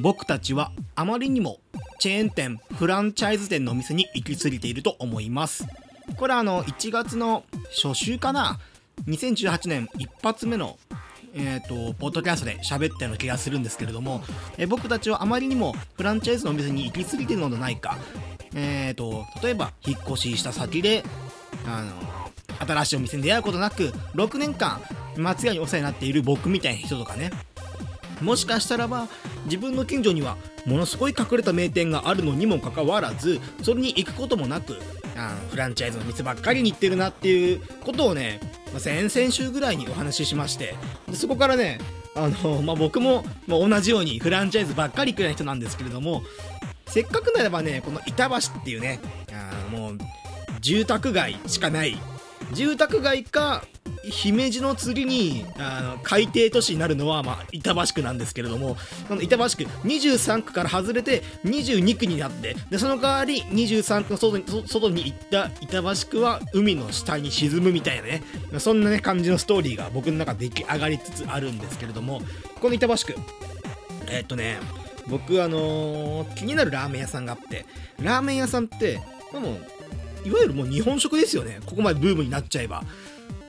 僕たちはあまりにもチェーン店フランチャイズ店のお店に行き過ぎていると思います。これはあの1月の初週かな？2018年一発目のえーと、ポッドキャストで喋ったような気がするんですけれども、えー、僕たちはあまりにもフランチャイズのお店に行き過ぎてるのではないか、えーと、例えば引っ越しした先であの新しいお店に出会うことなく6年間松屋にお世話になっている僕みたいな人とかね。もしかしたらば自分の近所にはものすごい隠れた名店があるのにもかかわらずそれに行くこともなくあフランチャイズの店ばっかりに行ってるなっていうことをね、ま、先々週ぐらいにお話ししましてでそこからねあの、まあ、僕も、まあ、同じようにフランチャイズばっかり行くような人なんですけれどもせっかくならばねこの板橋っていうねあもう住宅街しかない。住宅街か姫路の次にあの海底都市になるのは、まあ、板橋区なんですけれどもの板橋区23区から外れて22区になってでその代わり23区の外に外に行った板橋区は海の下に沈むみたいなねそんな、ね、感じのストーリーが僕の中で出来上がりつつあるんですけれどもこの板橋区えー、っとね僕あのー、気になるラーメン屋さんがあってラーメン屋さんってもいわゆるもう日本食ですよね。ここまでブームになっちゃえば。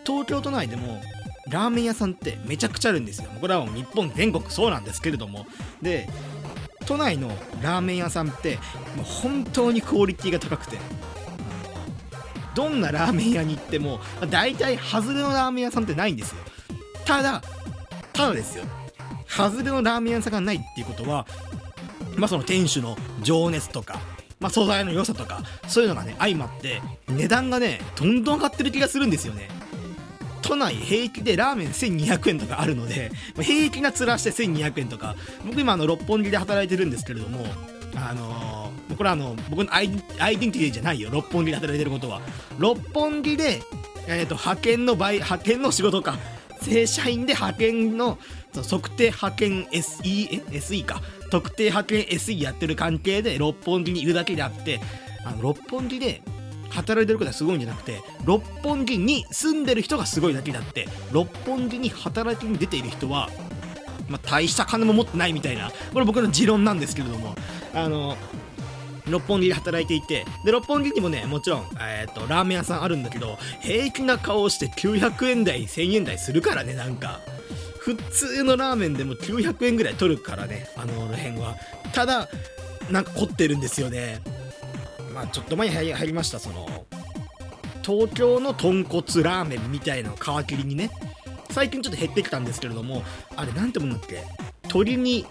東京都内でもラーメン屋さんってめちゃくちゃあるんですよ。これはもう日本全国そうなんですけれども。で都内のラーメン屋さんってもう本当にクオリティが高くて。どんなラーメン屋に行っても大体外れのラーメン屋さんってないんですよ。ただただですよ。外れのラーメン屋さんがないっていうことはまあその店主の情熱とかまあ、素材の良さとかそういうのがね相まって値段がねどんどん上がってる気がするんですよね。都内平気でラーメン1200円とかあるので平気な面して1200円とか。僕今あの六本木で働いてるんですけれどもあのー、これはあの僕のアイデンティティじゃないよ。六本木で働いてることは。六本木で、えーと、派遣の場派遣の仕事か。正社員で派遣の測定派遣 SE, SE か。特定派遣 SE やってる関係で六本木にいるだけであってあの六本木で働いてることはすごいんじゃなくて六本木に住んでる人がすごいだけだって六本木に働きに出ている人は、まあ、大した金も持ってないみたいなこれ僕の持論なんですけれどもあの六本木で働いていてで六本木にもねもちろん、えーと、ラーメン屋さんあるんだけど平気な顔をして900円台1000円台するからねなんか。普通のラーメンでも900円ぐらい取るからねあの辺は。ただなんか凝ってるんですよね。まあ、ちょっと前に入りましたその東京の豚骨ラーメンみたいなの皮切りにね最近ちょっと減ってきたんですけれどもあれなんてもんだっけ？鳥に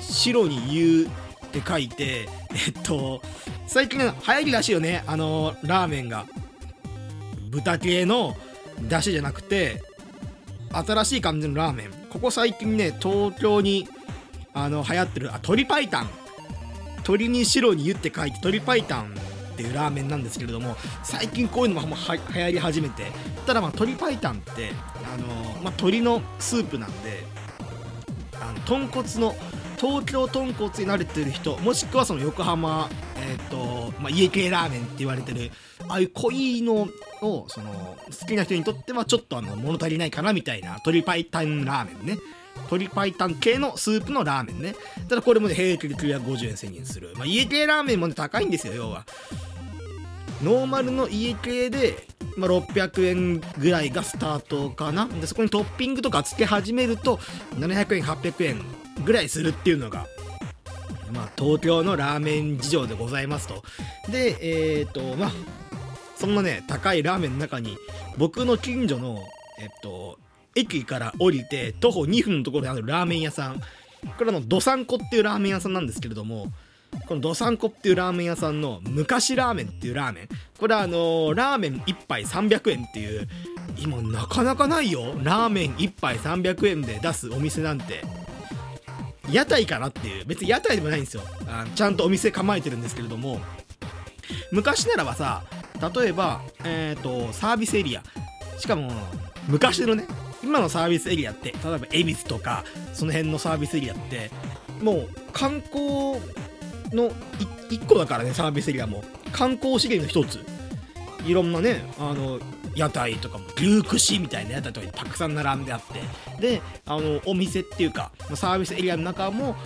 白に言うって書いてえっと最近流行りらしいよねあのラーメンが。豚系の出汁じゃなくて新しい感じのラーメン。ここ最近ね東京にあの流行ってるあ鶏白湯。鶏に白に湯って書いて鶏白湯っていうラーメンなんですけれども最近こういうのもは流行り始めて。ただまあ鶏白湯ってあの、まあ、鶏のスープなんであの豚骨の東京豚骨に慣れてる人もしくはその横浜、えーとまあ、家系ラーメンって言われてるああいう濃いのをその好きな人にとってはちょっとあの物足りないかなみたいな鶏白湯ラーメンね。鶏白湯系のスープのラーメンね。ただこれもね平気で950円1000円する、まあ、家系ラーメンもね高いんですよ要は。ノーマルの家系で、まあ、600円ぐらいがスタートかな。でそこにトッピングとかつけ始めると700円800円ぐらいするっていうのがまあ、東京のラーメン事情でございますと。で、えっ、ー、と、まあ、そんなね、高いラーメンの中に、僕の近所の、えっと、駅から降りて徒歩2分のところにあるラーメン屋さん。これあのどさんこっていうラーメン屋さんなんですけれどもこのどさんこっていうラーメン屋さんの昔ラーメンっていうラーメン。これはあのー、ラーメン1杯300円っていう今なかなかないよ。ラーメン1杯300円で出すお店なんて。屋台かなっていう。別に屋台でもないんですよ。あちゃんとお店構えてるんですけれども。昔ならばさ例えばえっ、ー、とサービスエリア。しかも昔のね今のサービスエリアって例えば恵比寿とかその辺のサービスエリアってもう観光の1個だからねサービスエリアも。観光資源の1つ。いろんなねあの屋台とかも牛串みたいな屋台とかにたくさん並んであって。であのお店っていうかサービスエリアの中も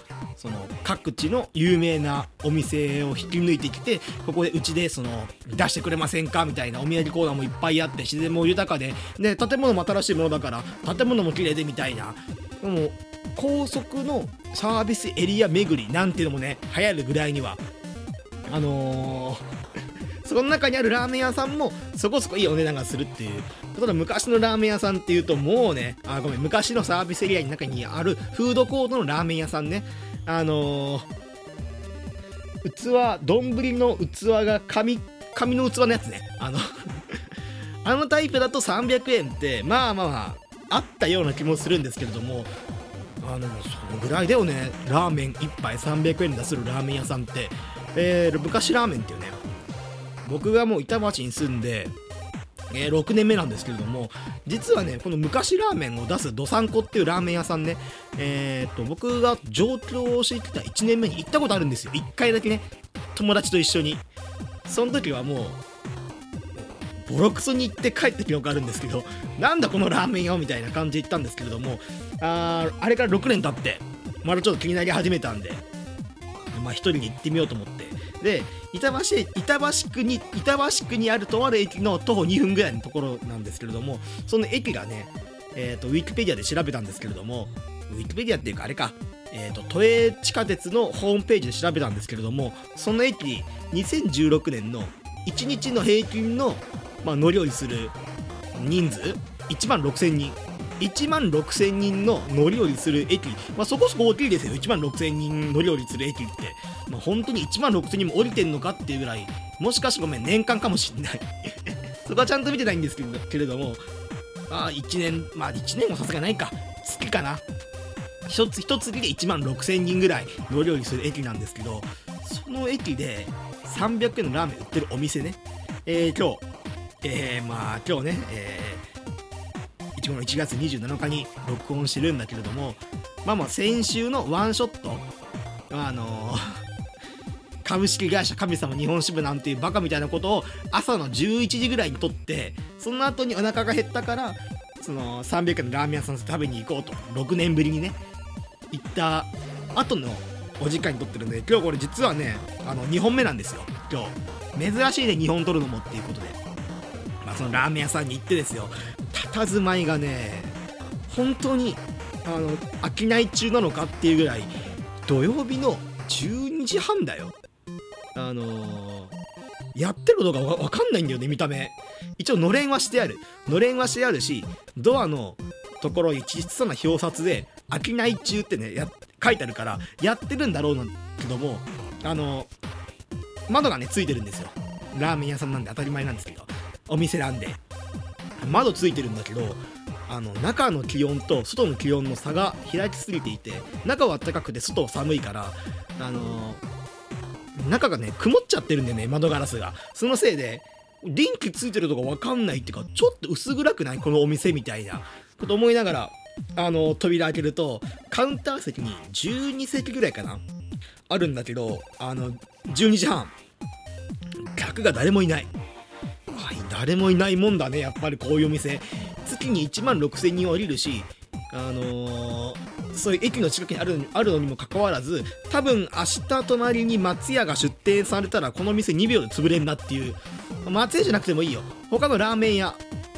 その各地の有名なお店を引き抜いてきてここでうちでその出してくれませんかみたいなお土産コーナーもいっぱいあって自然も豊かでで建物も新しいものだから建物も綺麗でみたいな。もう高速のサービスエリア巡りなんていうのもね流行るぐらいにはあのー その中にあるラーメン屋さんもそこそこいいお値段がするっていう。ただ昔のラーメン屋さんっていうともうねあごめん昔のサービスエリアの中にあるフードコートのラーメン屋さんね。あのー、器丼の器が紙紙の器のやつね。あの あのタイプだと300円ってまあまあああったような気もするんですけれどもあのそのぐらいだよね。ラーメン1杯300円出するラーメン屋さんって、えー、昔ラーメンっていうね僕がもう板橋に住んでえー、6年目なんですけれども実はねこの昔ラーメンを出すどさんこっていうラーメン屋さんねえー、っと僕が上京してきた1年目に行ったことあるんですよ。1回だけね友達と一緒に。その時はもうボロクソに行って帰った記憶あるんですけどなんだこのラーメン屋みたいな感じで行ったんですけれどもああれから6年経ってまだちょっと気になり始めたんでまあ一人に行ってみようと思ってで板橋板橋区に板橋区にあるとある駅の徒歩2分ぐらいのところなんですけれどもその駅がね、えーと、ウィキペディアで調べたんですけれどもウィキペディアっていうかあれか、えーと、都営地下鉄のホームページで調べたんですけれどもその駅2016年の1日の平均の、まあ、乗り降りする人数1万6000人。1万6000人の乗り降りする駅、まあ、そこそこ大きいですよ。1万6000人乗り降りする駅って、まあ、本当に1万6000人も降りてんのかっていうぐらい。もしかしてごめん年間かもしんない。そこはちゃんと見てないんですけどけれども。まあ1年まあ1年もさすがないか。月かな。一つ一月で1万6000人ぐらい乗り降りする駅なんですけど。その駅で300円のラーメン売ってるお店ね。えー、今日。えー、まあ今日ね、えーこの1月27日に録音してるんだけれどもまあまあ先週のワンショットあのー、株式会社神様日本支部なんていうバカみたいなことを朝の11時ぐらいに撮ってその後にお腹が減ったからその300円のラーメン屋さん食べに行こうと6年ぶりにね行った後のお時間に撮ってるんで今日これ実はねあの2本目なんですよ。今日珍しいね2本撮るのもっていうことで。まあそのラーメン屋さんに行ってですよ。佇まいがね本当にあの商い中なのかっていうぐらい土曜日の12時半だよ。あのー、やってることが分かんないんだよね見た目。一応のれんはしてある。のれんはしてあるしドアのところに小さな表札で「商い中」ってねや書いてあるからやってるんだろうなんけどもあのー、窓がねついてるんですよ。ラーメン屋さんなんで当たり前なんですけどお店なんで。窓ついてるんだけどあの中の気温と外の気温の差が開きすぎていて中は暖かくて外は寒いからあの、中がね曇っちゃってるんでね窓ガラスが。そのせいで電気ついてるとか分かんないっていうかちょっと薄暗くない？このお店みたいな。こと思いながらあの扉開けるとカウンター席に12席ぐらいかなあるんだけどあの12時半。客が誰もいない。誰もいないもんだねやっぱりこういうお店。月に1万6000人降りるしあのー、そういう駅の近くにあるあるのにもかかわらず多分明日隣に松屋が出店されたらこの店2秒で潰れんなっていう。松屋じゃなくてもいいよ。他のラーメン屋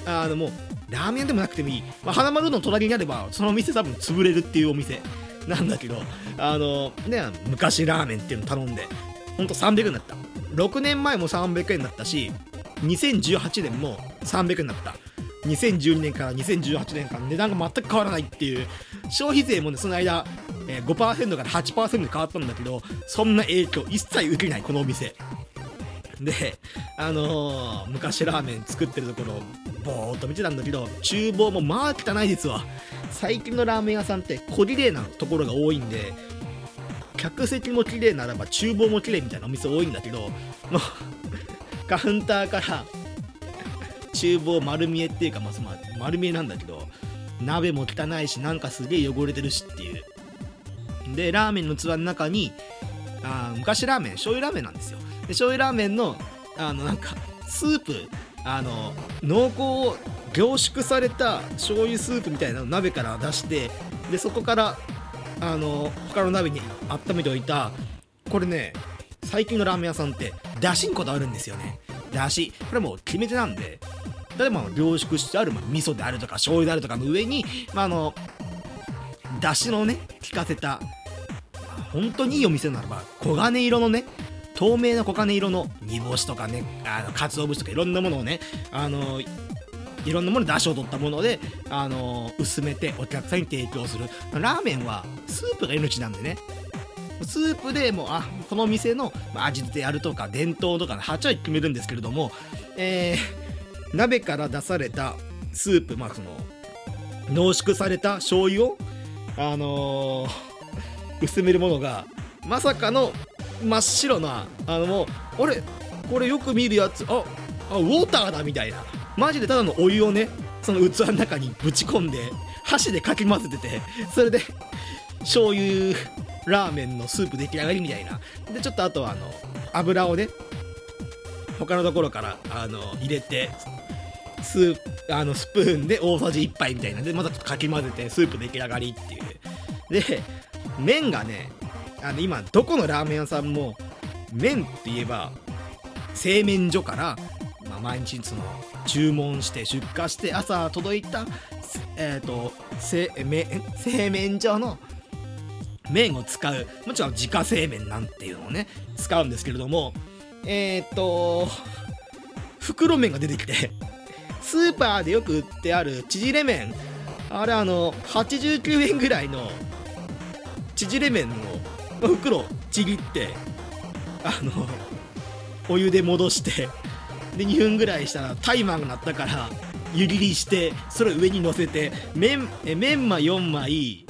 あのもうラーメン屋でもなくてもいい、まあ、花丸の隣にあればその店多分潰れるっていうお店。なんだけどあの、ね昔ラーメンっていうの頼んでほんと300円だった。6年前も300円だったし2018年も300円だった。2012年から2018年間値段が全く変わらないっていう。消費税もねその間、え、5%から8%に変わったんだけどそんな影響一切受けないこのお店。であのー、昔ラーメン作ってるところぼーっと見てたんだけど厨房もまあ汚いですわ。最近のラーメン屋さんって小綺麗なところが多いんで客席も綺麗ならば厨房も綺麗みたいなお店多いんだけどもうカウンターから厨房丸見えっていうか、まあ、丸見えなんだけど鍋も汚いしなんかすげえ汚れてるしっていう。でラーメンの器の中にあ昔ラーメン醤油ラーメンなんですよ。で醤油ラーメンのあのなんかスープあの濃厚凝縮された醤油スープみたいなのを鍋から出してでそこからあの他の鍋に温めておいたこれね最近のラーメン屋さんってだしにこだわるんですよね。だしこれもう決め手なんで。例えば凝縮してある、まあ、味噌であるとか醤油であるとかの上に、まあ、あのだしのね効かせた本当にいいお店ならば黄金色のね透明な黄金色の煮干しとかねあの鰹節とかいろんなものをねあのいろんなもので出汁を取ったもので、あの薄めてお客さんに提供する。ラーメンはスープが命なんでね。スープでもうあこの店の味であるとか伝統とかの8割決めるんですけれども、えー、鍋から出されたスープまあその濃縮された醤油をあのー、薄めるものがまさかの真っ白なあのもうあれこれよく見るやつああウォーターだみたいな。マジでただのお湯をねその器の中にぶち込んで箸でかき混ぜててそれで醤油ラーメンのスープ出来上がりみたいな。でちょっとあとはあの油をね他のところからあの入れてスープあのスプーンで大さじ1杯みたいなでまたちょっとかき混ぜてスープ出来上がりっていう。で麺がねあの今どこのラーメン屋さんも麺って言えば製麺所から、まあ、毎日その注文して出荷して朝届いたえっ、ー、と製麺所の麺を使うもちろん自家製麺なんていうのをね使うんですけれどもえっ、と袋麺が出てきて スーパーでよく売ってある縮れ麺。あれあの89円ぐらいの縮れ麺の袋ちぎってあのお湯で戻してで2分ぐらいしたらタイマーが鳴ったから湯切りしてそれを上に乗せてメンメンマ4枚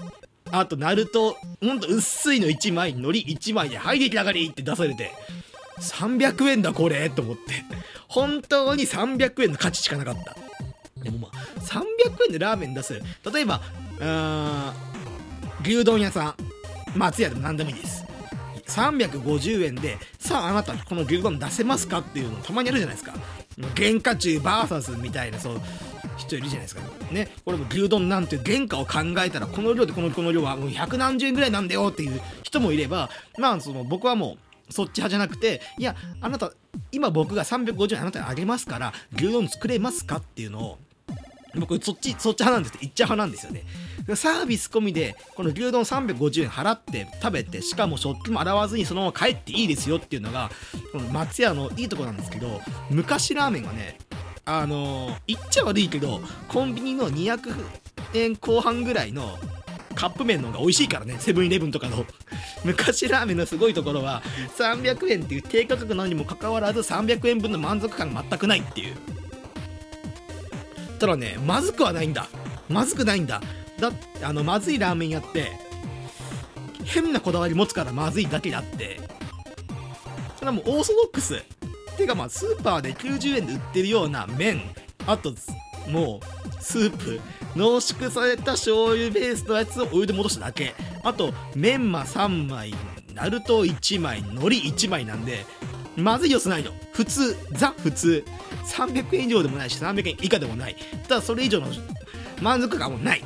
あとナルトほんと薄いの1枚海苔1枚で「はい出来上がり!」って出されて300円だこれと思って。本当に300円の価値しかなかった。でもまあ300円でラーメン出す例えば牛丼屋さん。松屋でも何でもいいです。350円でさああなたこの牛丼出せますかっていうのたまにあるじゃないですか。原価中 VS みたいなそう人いるじゃないですか。ね。これも牛丼なんて原価を考えたらこの量でこのこの量はもう百何十円ぐらいなんだよっていう人もいればまあその僕はもうそっち派じゃなくていやあなた今僕が350円あなたにあげますから牛丼作れますかっていうのを僕そっちそっち派なんですって言っちゃ派なんですよね。サービス込みでこの牛丼350円払って食べてしかも食器も洗わずにそのまま帰っていいですよっていうのがこの松屋のいいとこなんですけど昔ラーメンはねあのー、言っちゃ悪いけどコンビニの200円後半ぐらいのカップ麺の方が美味しいからねセブンイレブンとかの。昔ラーメンのすごいところは300円っていう低価格なのにもかかわらず300円分の満足感が全くないっていう。ただねまずくはないんだ。まずくないんだ。だってあのまずいラーメン屋って変なこだわり持つからまずいだけであって。それはもうオーソドックス。てかまあスーパーで90円で売ってるような麺。あともうスープ濃縮された醤油ベースのやつをお湯で戻しただけ。あとメンマ3枚ナルト1枚海苔1枚なんでまずい要素ないの。普通ザ普通。300円以上でもないし300円以下でもない。ただそれ以上の満足感もない。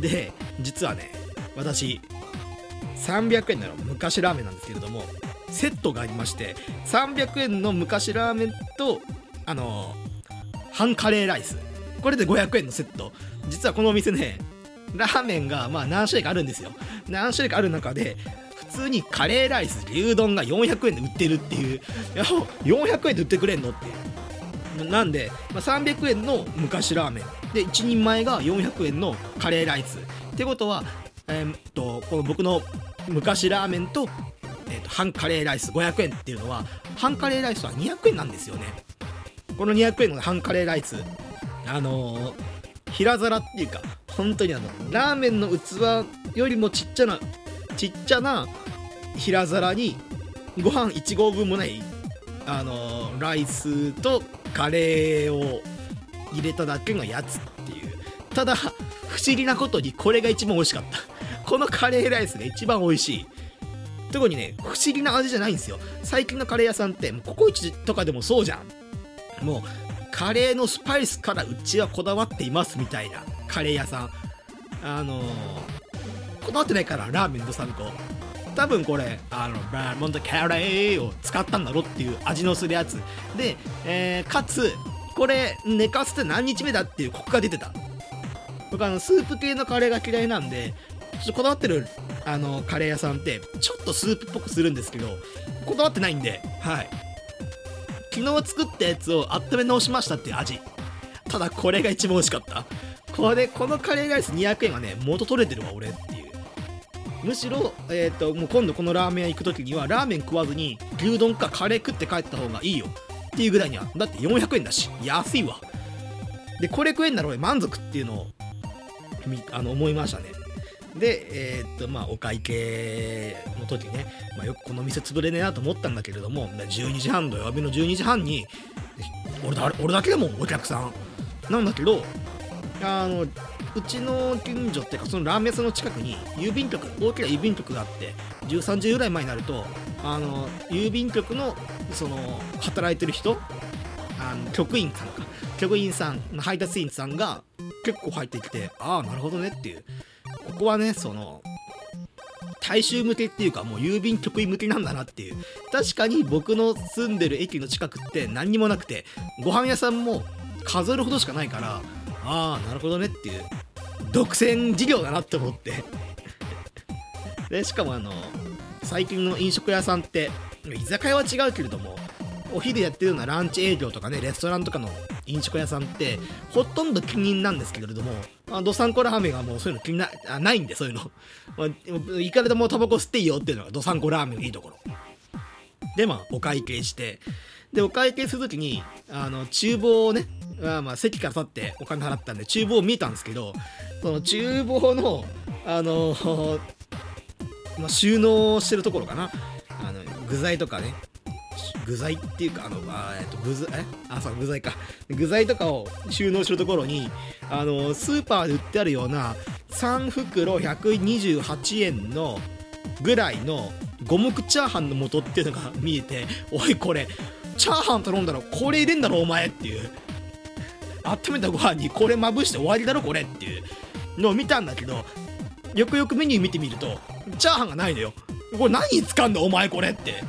で実はね私300円なの昔ラーメンなんですけれどもセットがありまして300円の昔ラーメンとあの半カレーライス。これで500円のセット。実はこのお店ねラーメンがまあ何種類かあるんですよ。何種類かある中で普通にカレーライス牛丼が400円で売ってるっていう。いや400円で売ってくれんのっていう。なんで、まあ、300円の昔ラーメン。で1人前が400円のカレーライス。ってことはえー、っとこの僕の昔ラーメンとえーと、半カレーライス500円っていうのは半カレーライスは200円なんですよね。この200円の半カレーライス。あのー、平皿っていうか本当にあのラーメンの器よりもちっちゃなちっちゃな平皿にご飯1合分もないあのー、ライスとカレーを入れただけのやつっていう。ただ不思議なことにこれが一番美味しかった。このカレーライスが一番美味しい。特にね不思議な味じゃないんですよ。最近のカレー屋さんってもうココイチとかでもそうじゃん。もうカレーのスパイスからうちはこだわっていますみたいなカレー屋さん。あのー、こだわってないからラーメンどさんこ多分これあのバーモントキャレーを使ったんだろっていう味のするやつ。で、えー、かつこれ寝かせて何日目だっていうコクが出てた。僕あのスープ系のカレーが嫌いなんでちょこだわってるあのカレー屋さんってちょっとスープっぽくするんですけどこだわってないんではい。昨日作ったやつを温め直しましたっていう味。ただこれが一番美味しかった。これこのカレーライス200円はね元取れてるわ俺っていう。むしろ、えーと、もう今度このラーメン屋行く時にはラーメン食わずに牛丼かカレー食って帰った方がいいよ。っていうぐらいには。だって400円だし安いわ。でこれ食えんなら俺満足っていうのをあの思いましたね。で、えー、っと、まあ、お会計の時ね、まあ、よくこの店潰れねえなと思ったんだけれども、12時半土曜日の12時半に、俺だ俺だけでもお客さん。なんだけど、あの、うちの近所っていうか、そのラーメン屋さんの近くに郵便局、大きな郵便局があって、13時ぐらい前になると、あの、郵便局の、その、働いてる人、あの局員さんか、局員さんの、配達員さんが結構入ってきて、ああ、なるほどねっていう。ここはねその大衆向けっていうかもう郵便局員向けなんだなっていう。確かに僕の住んでる駅の近くって何にもなくてご飯屋さんも数えるほどしかないからああなるほどねっていう独占事業だなって思って。でしかもあの最近の飲食屋さんって居酒屋は違うけれどもお昼やってるようなランチ営業とかねレストランとかの飲食屋さんってほとんど禁煙なんですけれどもあドサンコラーメンはもうそういうの気になあないんでそういうの、まあ、いかれでもタバコ吸っていいよっていうのがドサンコラーメンのいいところ。でまあお会計して。でお会計するときにあの厨房をねあまあ席から立ってお金払ったんで厨房を見たんですけどその厨房のあの ま、収納してるところかな。あの具材とかね具材っていうかあのあえっと具材え？あそう具材か。具材とかを収納するところにあのスーパーで売ってあるような3袋128円のぐらいの五目チャーハンの素っていうのが見えておいこれチャーハン頼んだらこれ入れんだろお前っていう。温めたご飯にこれまぶして終わりだろこれっていう。のを見たんだけどよくよくメニュー見てみるとチャーハンがないのよ。これ何に使うんだお前これって。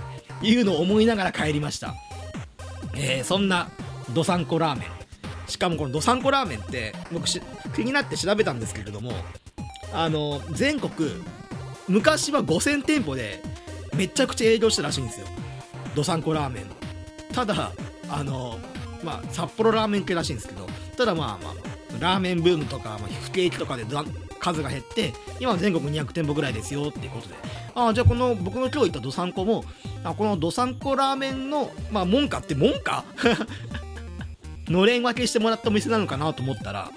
いうのを思いながら帰りました。えー、そんなどさんこラーメン。しかもこのどさんこラーメンって僕気になって調べたんですけれどもあの全国昔は5000店舗でめちゃくちゃ営業したらしいんですよどさんこラーメンただあのまあ札幌ラーメン系らしいんですけどただまあまあラーメンブームとか、まあ、不景気とかで数が減って今全国200店舗ぐらいですよっていうことで。ああじゃあこの僕の今日行ったどさんこもあこのどさんこラーメンのまあ門下って門下？のれん分けしてもらったお店なのかなと思ったら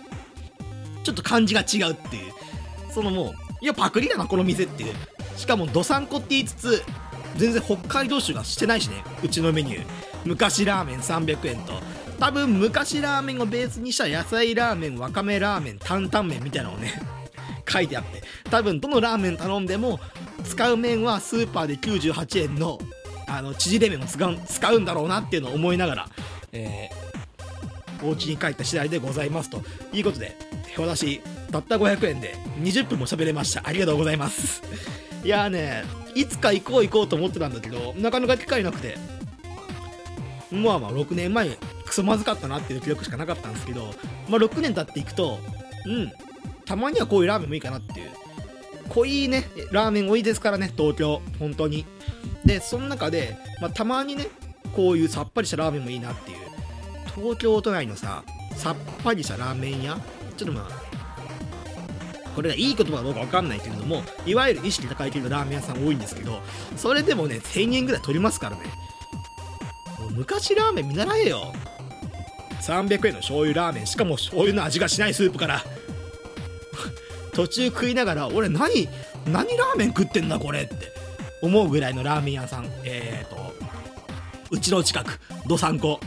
ちょっと感じが違うっていう。そのもういやパクリだなこの店っていう。しかもどさんこって言いつつ全然北海道酒がしてないしねうちのメニュー。昔ラーメン300円と。多分昔ラーメンをベースにした野菜ラーメンわかめラーメン担々麺みたいなのをね書いてあって。多分どのラーメン頼んでも使う麺はスーパーで98円のあの縮れ麺を使う使うんだろうなっていうのを思いながら、えー、お家に帰った次第でございますと。いうことで私たった500円で20分も喋れました。ありがとうございます。いやーねいつか行こう行こうと思ってたんだけどなかなか機会なくて。まあまあ6年前クソまずかったなっていう記録しかなかったんですけどまあ6年経っていくとうんたまにはこういうラーメンもいいかなっていう。濃いねラーメン多いですからね東京本当に。でその中で、まあ、たまにねこういうさっぱりしたラーメンもいいなっていう。東京都内のささっぱりしたラーメン屋。ちょっとまあこれがいい言葉かどうか分かんないけれどもいわゆる意識高い系のラーメン屋さん多いんですけどそれでもね1000円ぐらい取りますからね。もう昔ラーメン見習えよ。300円の醤油ラーメン。しかも醤油の味がしないスープから。途中食いながら俺何何ラーメン食ってんだこれって思うぐらいのラーメン屋さん。えっ、とうちの近くどさんこ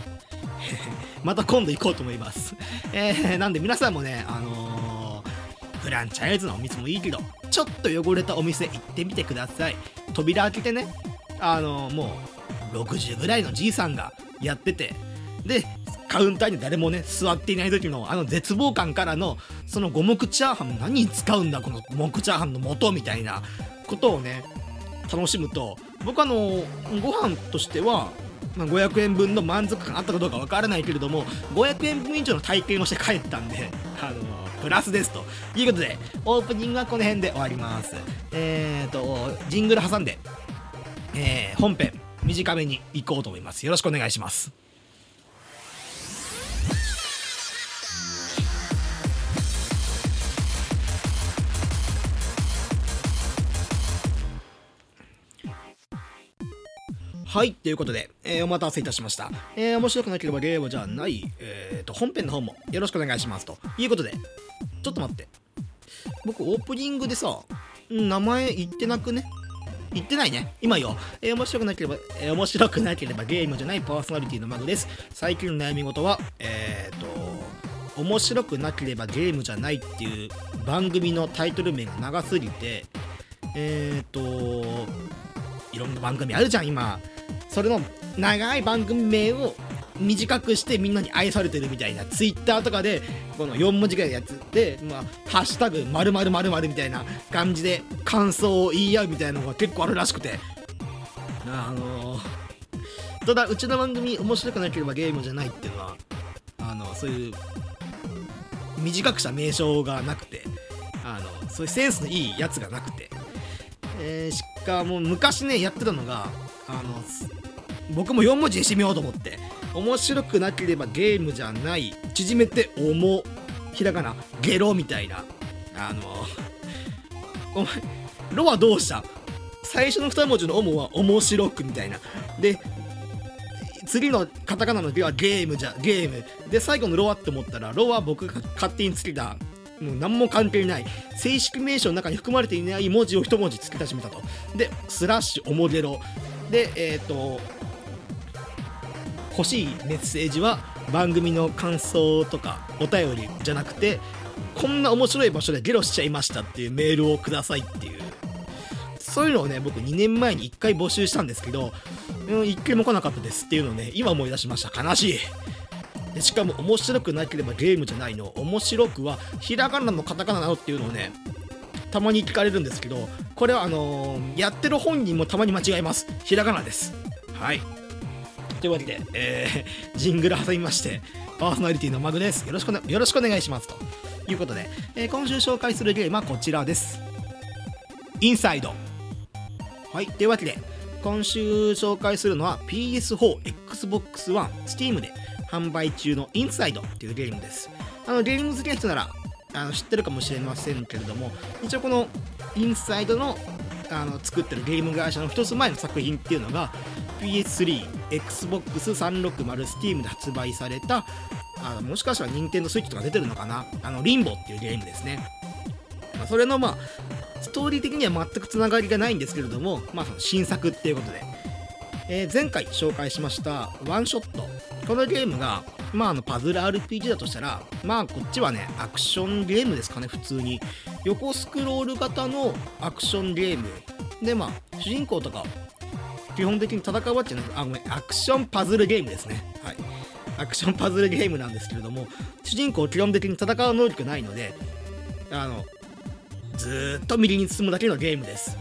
また今度行こうと思います。えー、なんで皆さんもねあのー、フランチャイズのお店もいいけどちょっと汚れたお店行ってみてください。扉開けてねあのー、もう60ぐらいのじいさんがやってて。でカウンターに誰もね座っていない時のあの絶望感からのその五目チャーハン何に使うんだこの五目チャーハンの素みたいなことをね楽しむと僕あのご飯としてはま、500円分の満足感あったかどうかわからないけれども500円分以上の体験をして帰ったんで あのプラスですと。いうことでオープニングはこの辺で終わります。えーとジングル挟んで、えー、本編短めに行こうと思います。よろしくお願いします。はい、ということで、えー、お待たせいたしました。えー、面白くなければゲームじゃない、えーと、本編の方もよろしくお願いします。ということで、ちょっと待って。僕、オープニングでさ、名前言ってなくね？言ってないね。今よ。えー、面白くなければ、えー、面白くなければゲームじゃないパーソナリティのマグです。最近の悩み事は、えーと、面白くなければゲームじゃないっていう番組のタイトル名が長すぎて、えーと、いろんな番組あるじゃん、今。それの長い番組名を短くしてみんなに愛されてるみたいなツイッターとかでこの4文字ぐらいのやつで、まあ、ハッシュタグ〇〇〇〇みたいな感じで感想を言い合うみたいなのが結構あるらしくて。あのー、ただうちの番組面白くなければゲームじゃないっていうのはあのそういう短くした名称がなくてあのそういうセンスのいいやつがなくて、えー、しかも昔ねやってたのがあの僕も4文字にしてみようと思って。面白くなければゲームじゃない。縮めて「おも」ひらがな「ゲロ」みたいな。あのお前「ロ」はどうした？最初の2文字の「おも」は「面白く」みたいな。で次のカタカナの「ゲ」はゲームじゃゲーム。で最後の「ロ」はって思ったら「ロ」は僕が勝手につけた。もう何も関係ない。正式名称の中に含まれていない文字を一文字付け始めたと。でスラッシュおもゲロでえっ、ー、と欲しいメッセージは番組の感想とかお便りじゃなくてこんな面白い場所でゲロしちゃいましたっていうメールをくださいっていう。そういうのをね僕2年前に1回募集したんですけど、うん、1回も来なかったですっていうのをね今思い出しました。悲しい。でしかも面白くなければゲームじゃないの。面白くはひらがなのカタカナなのっていうのをねたまに聞かれるんですけどこれはあのー、やってる本人もたまに間違えます。ひらがなです。はい。というわけで、えー、ジングル挟みましてパーソナリティのマグです。よろしく、ね、よろしくお願いしますと。いうことで、えー、今週紹介するゲームはこちらです。インサイド。はいというわけで今週紹介するのは PS4、Xbox One、Steam で販売中のインサイドっていうゲームです。あのゲーム好きな人ならあの知ってるかもしれませんけれども一応このインサイドのあの作ってるゲーム会社の一つ前の作品っていうのが PS3、Xbox360、Steam で発売されたあもしかしたら Nintendo Switch とか出てるのかな？あのリンボっていうゲームですね。まあ、それのまあストーリー的には全くつながりがないんですけれども、まあ、その新作っていうことで、えー、前回紹介しましたワンショットこのゲームが、まあ、あのパズル RPG だとしたら、まあ、こっちはね、アクションゲームですかね、普通に。横スクロール型のアクションゲーム。で、まあ、主人公とか、基本的に戦うわけじゃなくあ、ごめん、アクションパズルゲームですね。はい。アクションパズルゲームなんですけれども、主人公基本的に戦う能力ないので、あの、ずっと右に進むだけのゲームです。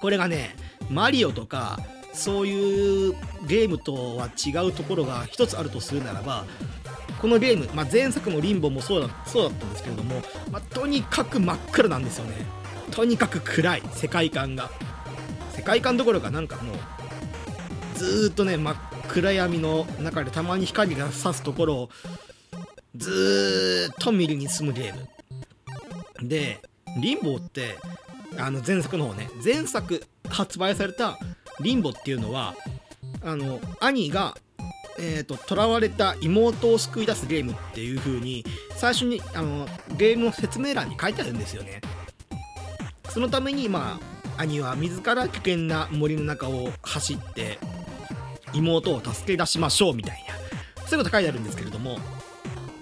これがね、マリオとか、そういうゲームとは違うところが一つあるとするならばこのゲーム、まあ、前作のリンボもそうだそうだったんですけれども、まあ、とにかく真っ暗なんですよねとにかく暗い世界観が世界観どころかなんかもうずっとね真っ暗闇の中でたまに光が差すところをずっと右に進むゲーム。でリンボーってあの前作の方ね前作発売されたリンボっていうのはあの兄がえーと、囚われた妹を救い出すゲームっていう風に最初にあのゲームの説明欄に書いてあるんですよね。そのためにまあ兄は自ら危険な森の中を走って妹を助け出しましょうみたいな。そういうこと書いてあるんですけれども、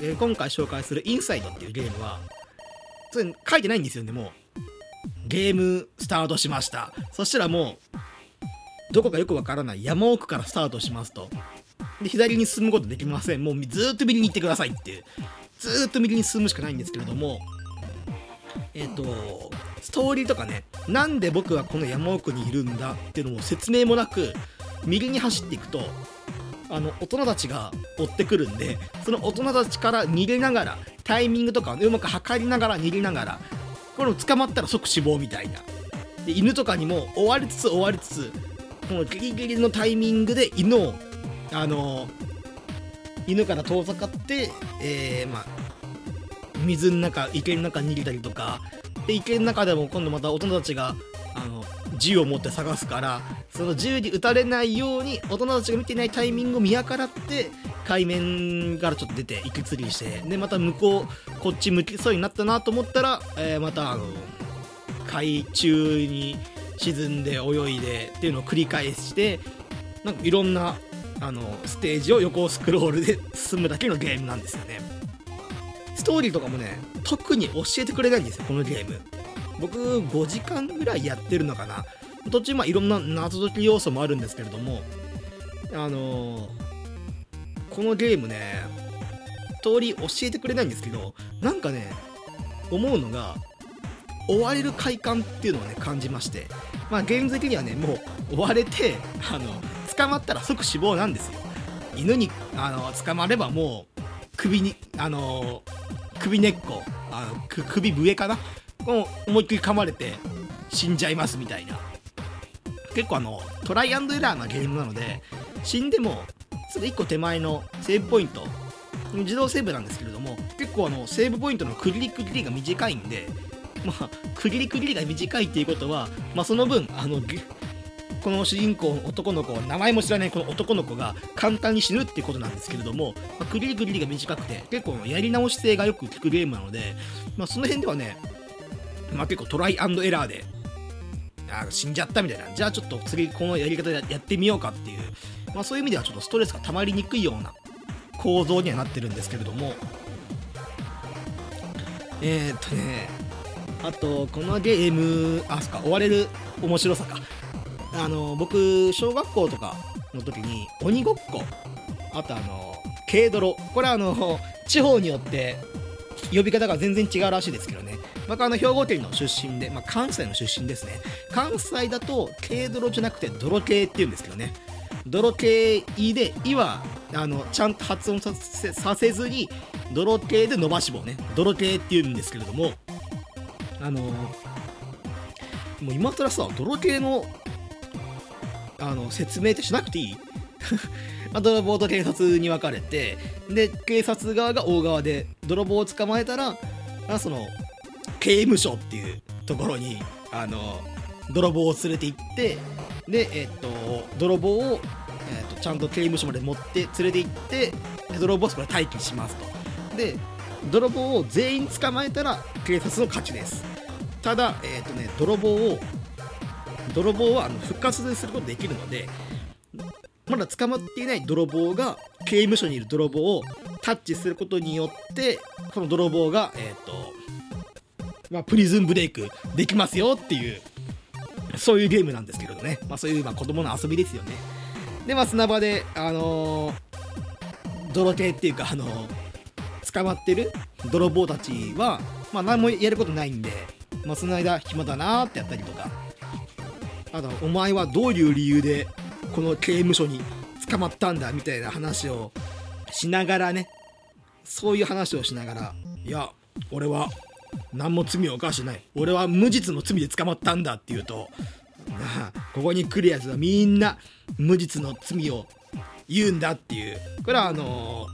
えー、今回紹介するインサイドっていうゲームはそれ書いてないんですよねもう。ゲームスタートしました。そしたらもうどこかよくわからない山奥からスタートしますと。で左に進むことできません。もうずっと右に行ってくださいっていう。ずっと右に進むしかないんですけれどもえっ、とストーリーとかねなんで僕はこの山奥にいるんだっていうのも説明もなく右に走っていくとあの大人たちが追ってくるんでその大人たちから逃げながらタイミングとかをうまく測りながら逃げながらこれを捕まったら即死亡みたいな。で犬とかにも追われつつ追われつつこのギリギリのタイミングで犬をあの犬から遠ざかって、えーまあ、水の中池の中に逃げたりとかで池の中でも今度また大人たちがあの銃を持って探すからその銃に撃たれないように大人たちが見てないタイミングを見計らって海面からちょっと出て息釣りしてでまた向こうこっち向きそうになったなと思ったら、えーまたあの海中に沈んで泳いでっていうのを繰り返してなんかいろんなあのステージを横スクロールで進むだけのゲームなんですよね。トーリーとかもね特に教えてくれないんですよこのゲーム。僕5時間ぐらいやってるのかな。途中まあいろんな謎解き要素もあるんですけれどもあのーこのゲームね通り教えてくれないんですけどなんかね思うのが追われる快感っていうのをね感じまして。まあゲーム的にはねもう追われてあの捕まったら即死亡なんですよ。犬にあの捕まればもう首にあの首根っこあの首笛かな？もう思いっきり噛まれて死んじゃいますみたいな。結構あのトライアンドエラーなゲームなので死んでもすぐ1個手前のセーブポイント自動セーブなんですけれども結構あのセーブポイントの区切り区切りが短いんでまあ区切り区切りが短いっていうことは、まあ、その分あのこの主人公の男の子名前も知らないこの男の子が簡単に死ぬっていうことなんですけれども、まあ、区切り区切りが短くて結構やり直し性がよく効くゲームなので、まあ、その辺ではね、まあ、結構トライアンドエラーであー死んじゃったみたいな。じゃあちょっと次このやり方でやってみようかっていう、まあ、そういう意味ではちょっとストレスが溜まりにくいような構造にはなってるんですけれども。えー、っとねあとこのゲームあそっか追われる面白さか。あの僕小学校とかの時に鬼ごっこ。あとあの軽泥。これはあの地方によって呼び方が全然違うらしいですけどね。僕はあの兵庫県の出身で、まあ、関西の出身ですね。関西だと軽泥じゃなくて泥系っていうんですけどね。泥系で「い」はあのちゃんと発音させさせずに泥系で伸ばし棒ね。泥系っていうんですけれどもあのもう今更さ泥系のあの説明ってしなくていい？まあ泥棒と警察に分かれてで警察側が大側で泥棒を捕まえたらあその刑務所っていうところにあの泥棒を連れて行ってでえっと泥棒を、えっと、ちゃんと刑務所まで持って連れて行って泥棒はそこで待機しますと。で泥棒を全員捕まえたら警察の勝ちです。ただえっとね泥棒を泥棒はあの復活することできるのでまだ捕まっていない泥棒が刑務所にいる泥棒をタッチすることによってこの泥棒がえっ、とまあプリズンブレイクできますよっていうそういうゲームなんですけれどね。まあそういうまあ子供の遊びですよね。でまあ砂場であのー泥系っていうかあのー捕まってる泥棒たちはまあ何もやることないんでまあその間暇だなーってやったりとか。あとお前はどういう理由でこの刑務所に捕まったんだみたいな話をしながらね。そういう話をしながらいや俺は何も罪を犯してない。俺は無実の罪で捕まったんだって言うとここに来るやつはみんな無実の罪を言うんだっていう。これはあの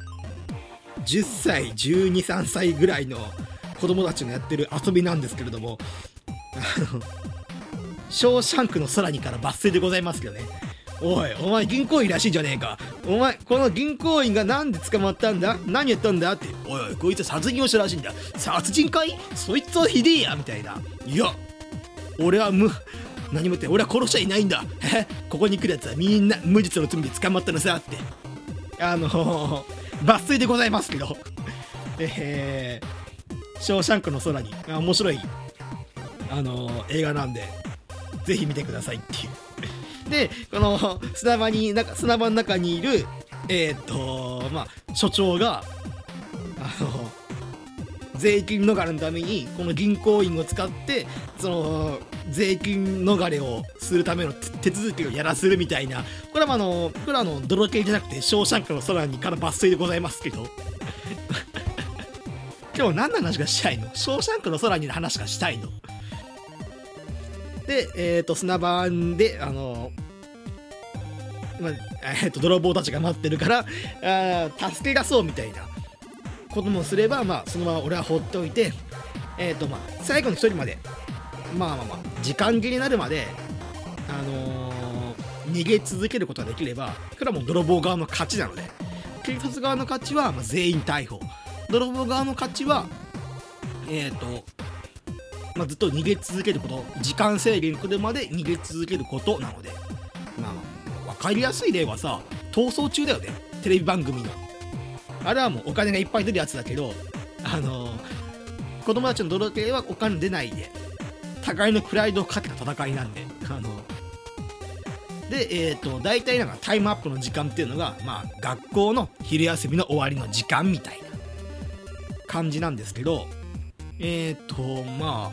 10歳123歳ぐらいの子供たちがやってる遊びなんですけれどもあのショーシャンクの空にから抜粋でございますけどね。おい、お前銀行員らしいじゃねえか。お前、この銀行員がなんで捕まったんだ？何やったんだって。おいおい、こいつ殺人をしたらしいんだ。殺人かい？そいつはひでえやみたいな。いや、俺は無、何もって俺は殺しちゃいないんだ。ここに来るやつはみんな無実の罪で捕まったのさって。あのー、抜粋でございますけど。えー、ショーシャンクの空に、あ面白い、あのー映画なんで、ぜひ見てくださいっていう。で、この砂場に、なか砂場の中にいる、えっ、とまあ所長があの税金逃れのためにこの銀行員を使ってその税金逃れをするための手続きをやらせるみたいな。これはあのこれはあの泥系じゃなくて「ショーシャンクの空に」から抜粋でございますけど。今日何の話がしたいの？ショーシャンクの空にの話がしたいの？で、え、ー、と、砂場で、あの、まえー、と泥棒たちが待ってるからあ助け出そうみたいなこともすれば、まあ、そのまま俺は放っておいて、えーとまあ、最後の一人まで、まあまあまあ、時間切れになるまで、あのー、逃げ続けることができれば、これはもう泥棒側の勝ちなので、警察側の勝ちは、ま、全員逮捕。泥棒側の勝ちは、えっ、ー、と、まあ、ずっと逃げ続けること、時間制限来るまで逃げ続けることなので、まあ、分かりやすい例はさ、逃走中だよね、テレビ番組の。あれはもうお金がいっぱい出るやつだけど、あのー、子供たちの泥系はお金出ないで、互いのプライドをかけた戦いなんで、あので、えっ、ー、と、大体なんかタイムアップの時間っていうのが、まあ、学校の昼休みの終わりの時間みたいな感じなんですけど、えっ、ー、と、まあ、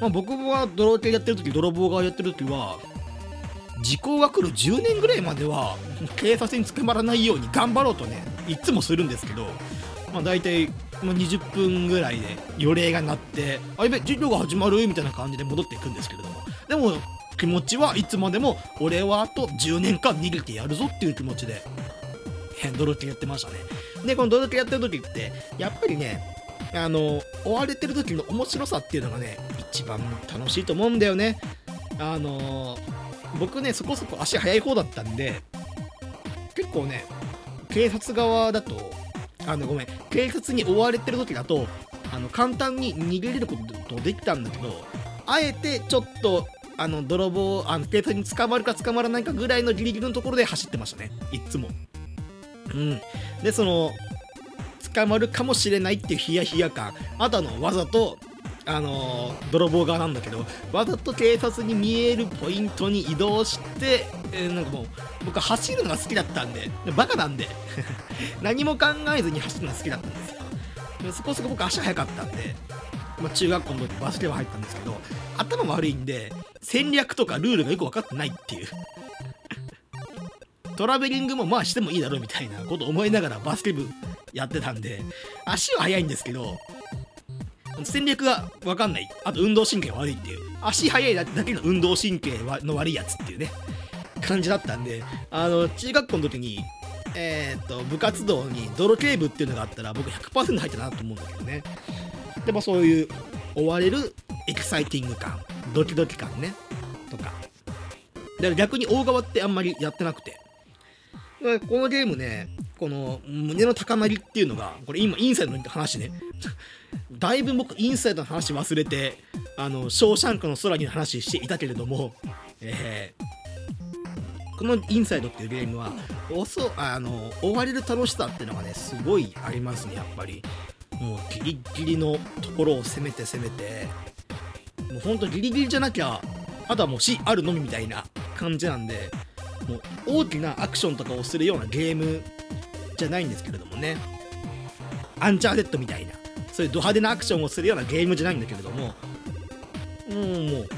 まあ、僕は泥系やってる時、泥棒がやってる時は、時効が来る10年ぐらいまでは警察に捕まらないように頑張ろうとねいつもするんですけど、まあ、大体、まあ、20分ぐらいで予令が鳴ってあやべ授業が始まるみたいな感じで戻っていくんですけれどもでも気持ちはいつまでも俺はあと10年間逃げてやるぞっていう気持ちでドロケやってましたね。でこのドロケやってる時ってやっぱりねあの追われてる時の面白さっていうのがね一番楽しいと思うんだよね。あの僕ねそこそこ足速い方だったんで結構ね警察側だとあのごめん警察に追われてる時だとあの簡単に逃げれることできたんだけどあえてちょっとあの泥棒あの警察に捕まるか捕まらないかぐらいのギリギリのところで走ってましたね。いつも。うん。でその捕まるかもしれないっていうヒヤヒヤ感。あとあのわざとあのー、泥棒側なんだけどわざと警察に見えるポイントに移動して、えー、なんかもう僕走るのが好きだったんでバカなんで 何も考えずに走るのが好きだったんですよ。そこそこ僕足速かったんで、まあ、中学校の時バスケ部入ったんですけど頭悪いんで戦略とかルールがよく分かってないっていう。トラベリングもまあしてもいいだろうみたいなこと思いながらバスケ部やってたんで足は速いんですけど戦略が分かんない。あと運動神経悪いっていう。足速いだけの運動神経の悪いやつっていうね、感じだったんで、あの、中学校の時に、えー、っと、部活動にドロケイ部っていうのがあったら僕100%入ったなと思うんだけどね。でもそういう追われるエキサイティング感、ドキドキ感ね、とか。だから逆に大側ってあんまりやってなくて。このゲームね、この胸の高まりっていうのが、これ今インサイドの話ね。だいぶ僕インサイドの話忘れてあのショーシャンクの空にの話していたけれども、えー、このインサイドっていうゲームはおそあの追われる楽しさっていうのがねすごいありますねやっぱりもうギリギリのところを攻めて攻めてもうほんとギリギリじゃなきゃあとはもう死あるのみみたいな感じなんでもう大きなアクションとかをするようなゲームじゃないんですけれどもね。アンチャーデッドみたいな。そういうド派手なアクションをするようなゲームじゃないんだけれども。もうもう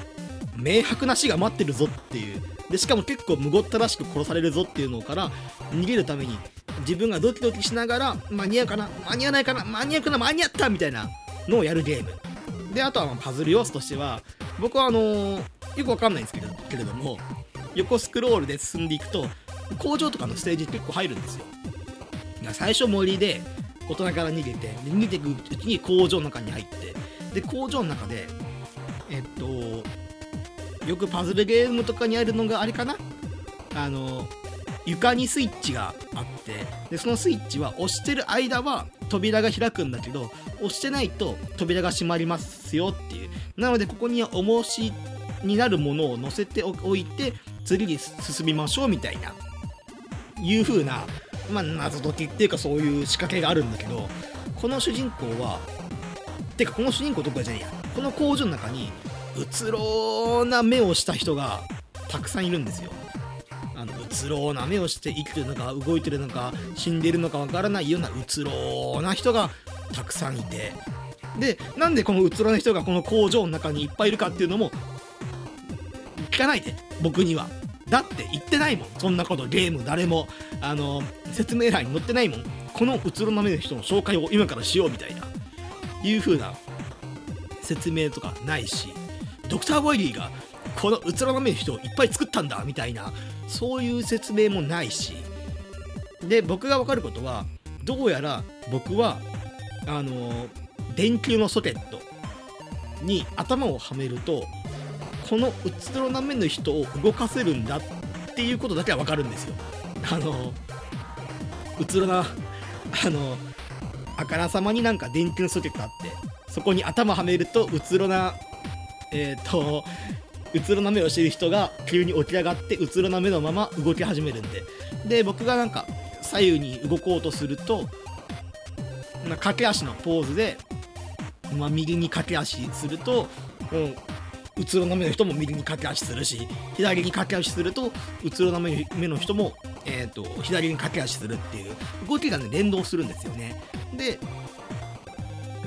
明白な死が待ってるぞっていう。でしかも結構むごったらしく殺されるぞっていうのから逃げるために自分がドキドキしながら間に合うかな間に合わないかな間に合うかな間に合ったみたいなのをやるゲーム。であとはパズル要素としては僕はあのー、よくわかんないんですけどけれども横スクロールで進んでいくと工場とかのステージ結構入るんですよ。最初森で大人から逃げて逃げていくうちに工場の中に入ってで工場の中でえっとよくパズルゲームとかにあるのがあれかな？あの床にスイッチがあってでそのスイッチは押してる間は扉が開くんだけど押してないと扉が閉まりますよっていう。なのでここには重しになるものを乗せておいて次に進みましょうみたいないう風なまあ、謎解きっていうかそういう仕掛けがあるんだけどこの主人公はてかこの主人公どこかじゃねえや。この工場の中にうつろな目をした人がたくさんいるんですよ。あのうつろな目をして生きてるのか動いてるのか死んでるのかわからないようなうつろな人がたくさんいて。でなんでこのうつろな人がこの工場の中にいっぱいいるかっていうのも聞かないで僕には。だって言ってないもん。そんなことゲーム誰もあの説明欄に載ってないもん。このうつろな目の人の紹介を今からしようみたいな。いう風な説明とかないし。ドクター・ボイリーがこのうつろな目の人をいっぱい作ったんだみたいな。そういう説明もないし。で僕が分かることはどうやら僕はあの電球のソケットに頭をはめるとこのうつろな目の人を動かせるんだっていうことだけは分かるんですよ。あのうつろなあのあからさまになんか電球のソケットあってそこに頭はめるとうつろなえっ、ー、とうつろな目をしてる人が急に起き上がってうつろな目のまま動き始めるんでで僕がなんか左右に動こうとすると、駆け足のポーズで、まあ、右に駆け足すると、うん、うつろな目の人も右に駆け足するし左に駆け足するとうつろな目の人も、えーと、左に駆け足するっていう動きがね連動するんですよね。で、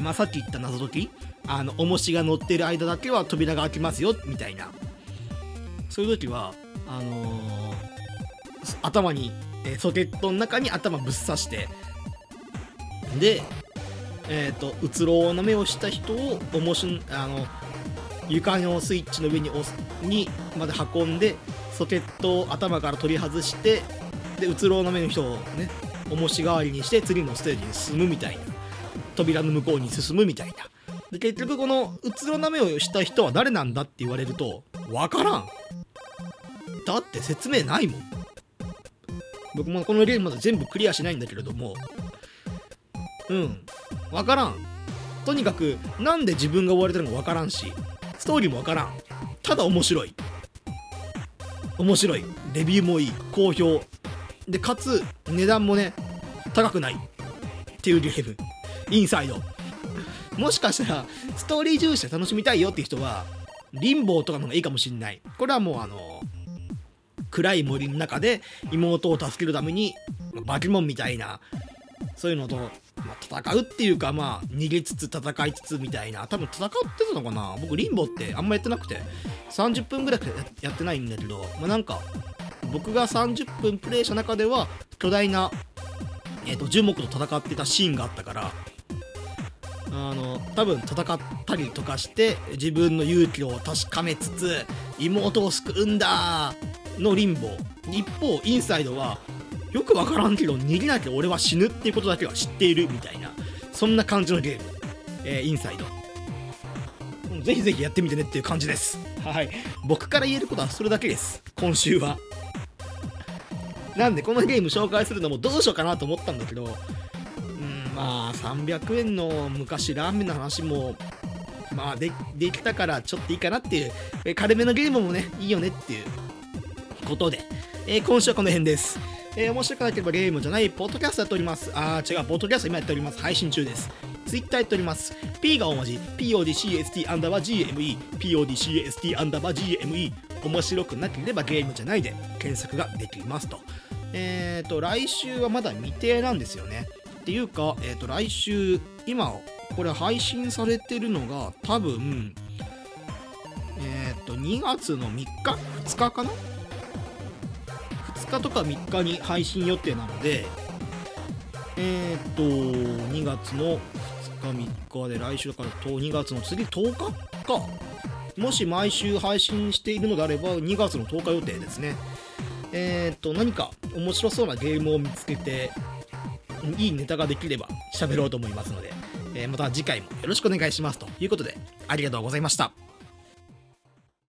まあ、さっき言った謎解きあの重しが乗ってる間だけは扉が開きますよみたいな。そういう時はあのー、頭に、え、ソケットの中に頭ぶっ刺してでえっ、ー、とうつろな目をした人を重しあの床のスイッチの上ににまで運んでソケットを頭から取り外してでうつろうな目の人をね重し代わりにして次のステージに進むみたいな。扉の向こうに進むみたいな。で結局このうつろな目をした人は誰なんだって言われると分からん。だって説明ないもん。僕もこのゲームまだ全部クリアしないんだけれども。うん。分からん。とにかくなんで自分が追われてるのか分からんし。ストーリーもわからん。ただ面白い。面白い。レビューもいい。好評。でかつ値段もね高くない。っていうゲームインサイド。もしかしたらストーリー重視で楽しみたいよっていう人はリンボーとかの方がいいかもしんない。これはもうあの暗い森の中で妹を助けるためにバケモンみたいなそういうのと、まあ、戦うっていうかまあ逃げつつ戦いつつみたいな。多分戦ってたのかな。僕リンボってあんまやってなくて30分ぐらいやってないんだけどまあなんか僕が30分プレイした中では巨大な、えーと、樹木と戦ってたシーンがあったからあの多分戦ったりとかして自分の勇気を確かめつつ妹を救うんだのリンボ一方インサイドはよくわからんけど逃げなきゃ俺は死ぬっていうことだけは知っているみたいなそんな感じのゲーム、えー、インサイド。ぜひぜひやってみてねっていう感じです。はい。僕から言えることはそれだけです。今週は。なんでこのゲーム紹介するのもどうしようかなと思ったんだけどうんまあ300円の昔ラーメンの話もまあでできたからちょっといいかなっていう、え軽めのゲームもねいいよねっていうことで、えー、今週はこの辺です。えー、面白くなければゲームじゃない、ポッドキャストやっております。あー、違う、ポッドキャスト今やっております。配信中です。Twitter やっております。P が大文字、PODCST アンダーバー GME、PODCST アンダーバー GME、面白くなければゲームじゃないで検索ができますと。えっ、ー、と、来週はまだ未定なんですよね。っていうか、えっ、ー、と、来週、今、これ配信されてるのが多分、えっ、ー、と、2月の3日 ?2 日かな？2日とか3日に配信予定なので、えー、っと、2月の2日、3日で来週から2月の次10日か。もし毎週配信しているのであれば2月の10日予定ですね。えー、っと、何か面白そうなゲームを見つけて、いいネタができれば喋ろうと思いますので、えー、また次回もよろしくお願いしますということで、ありがとうございました。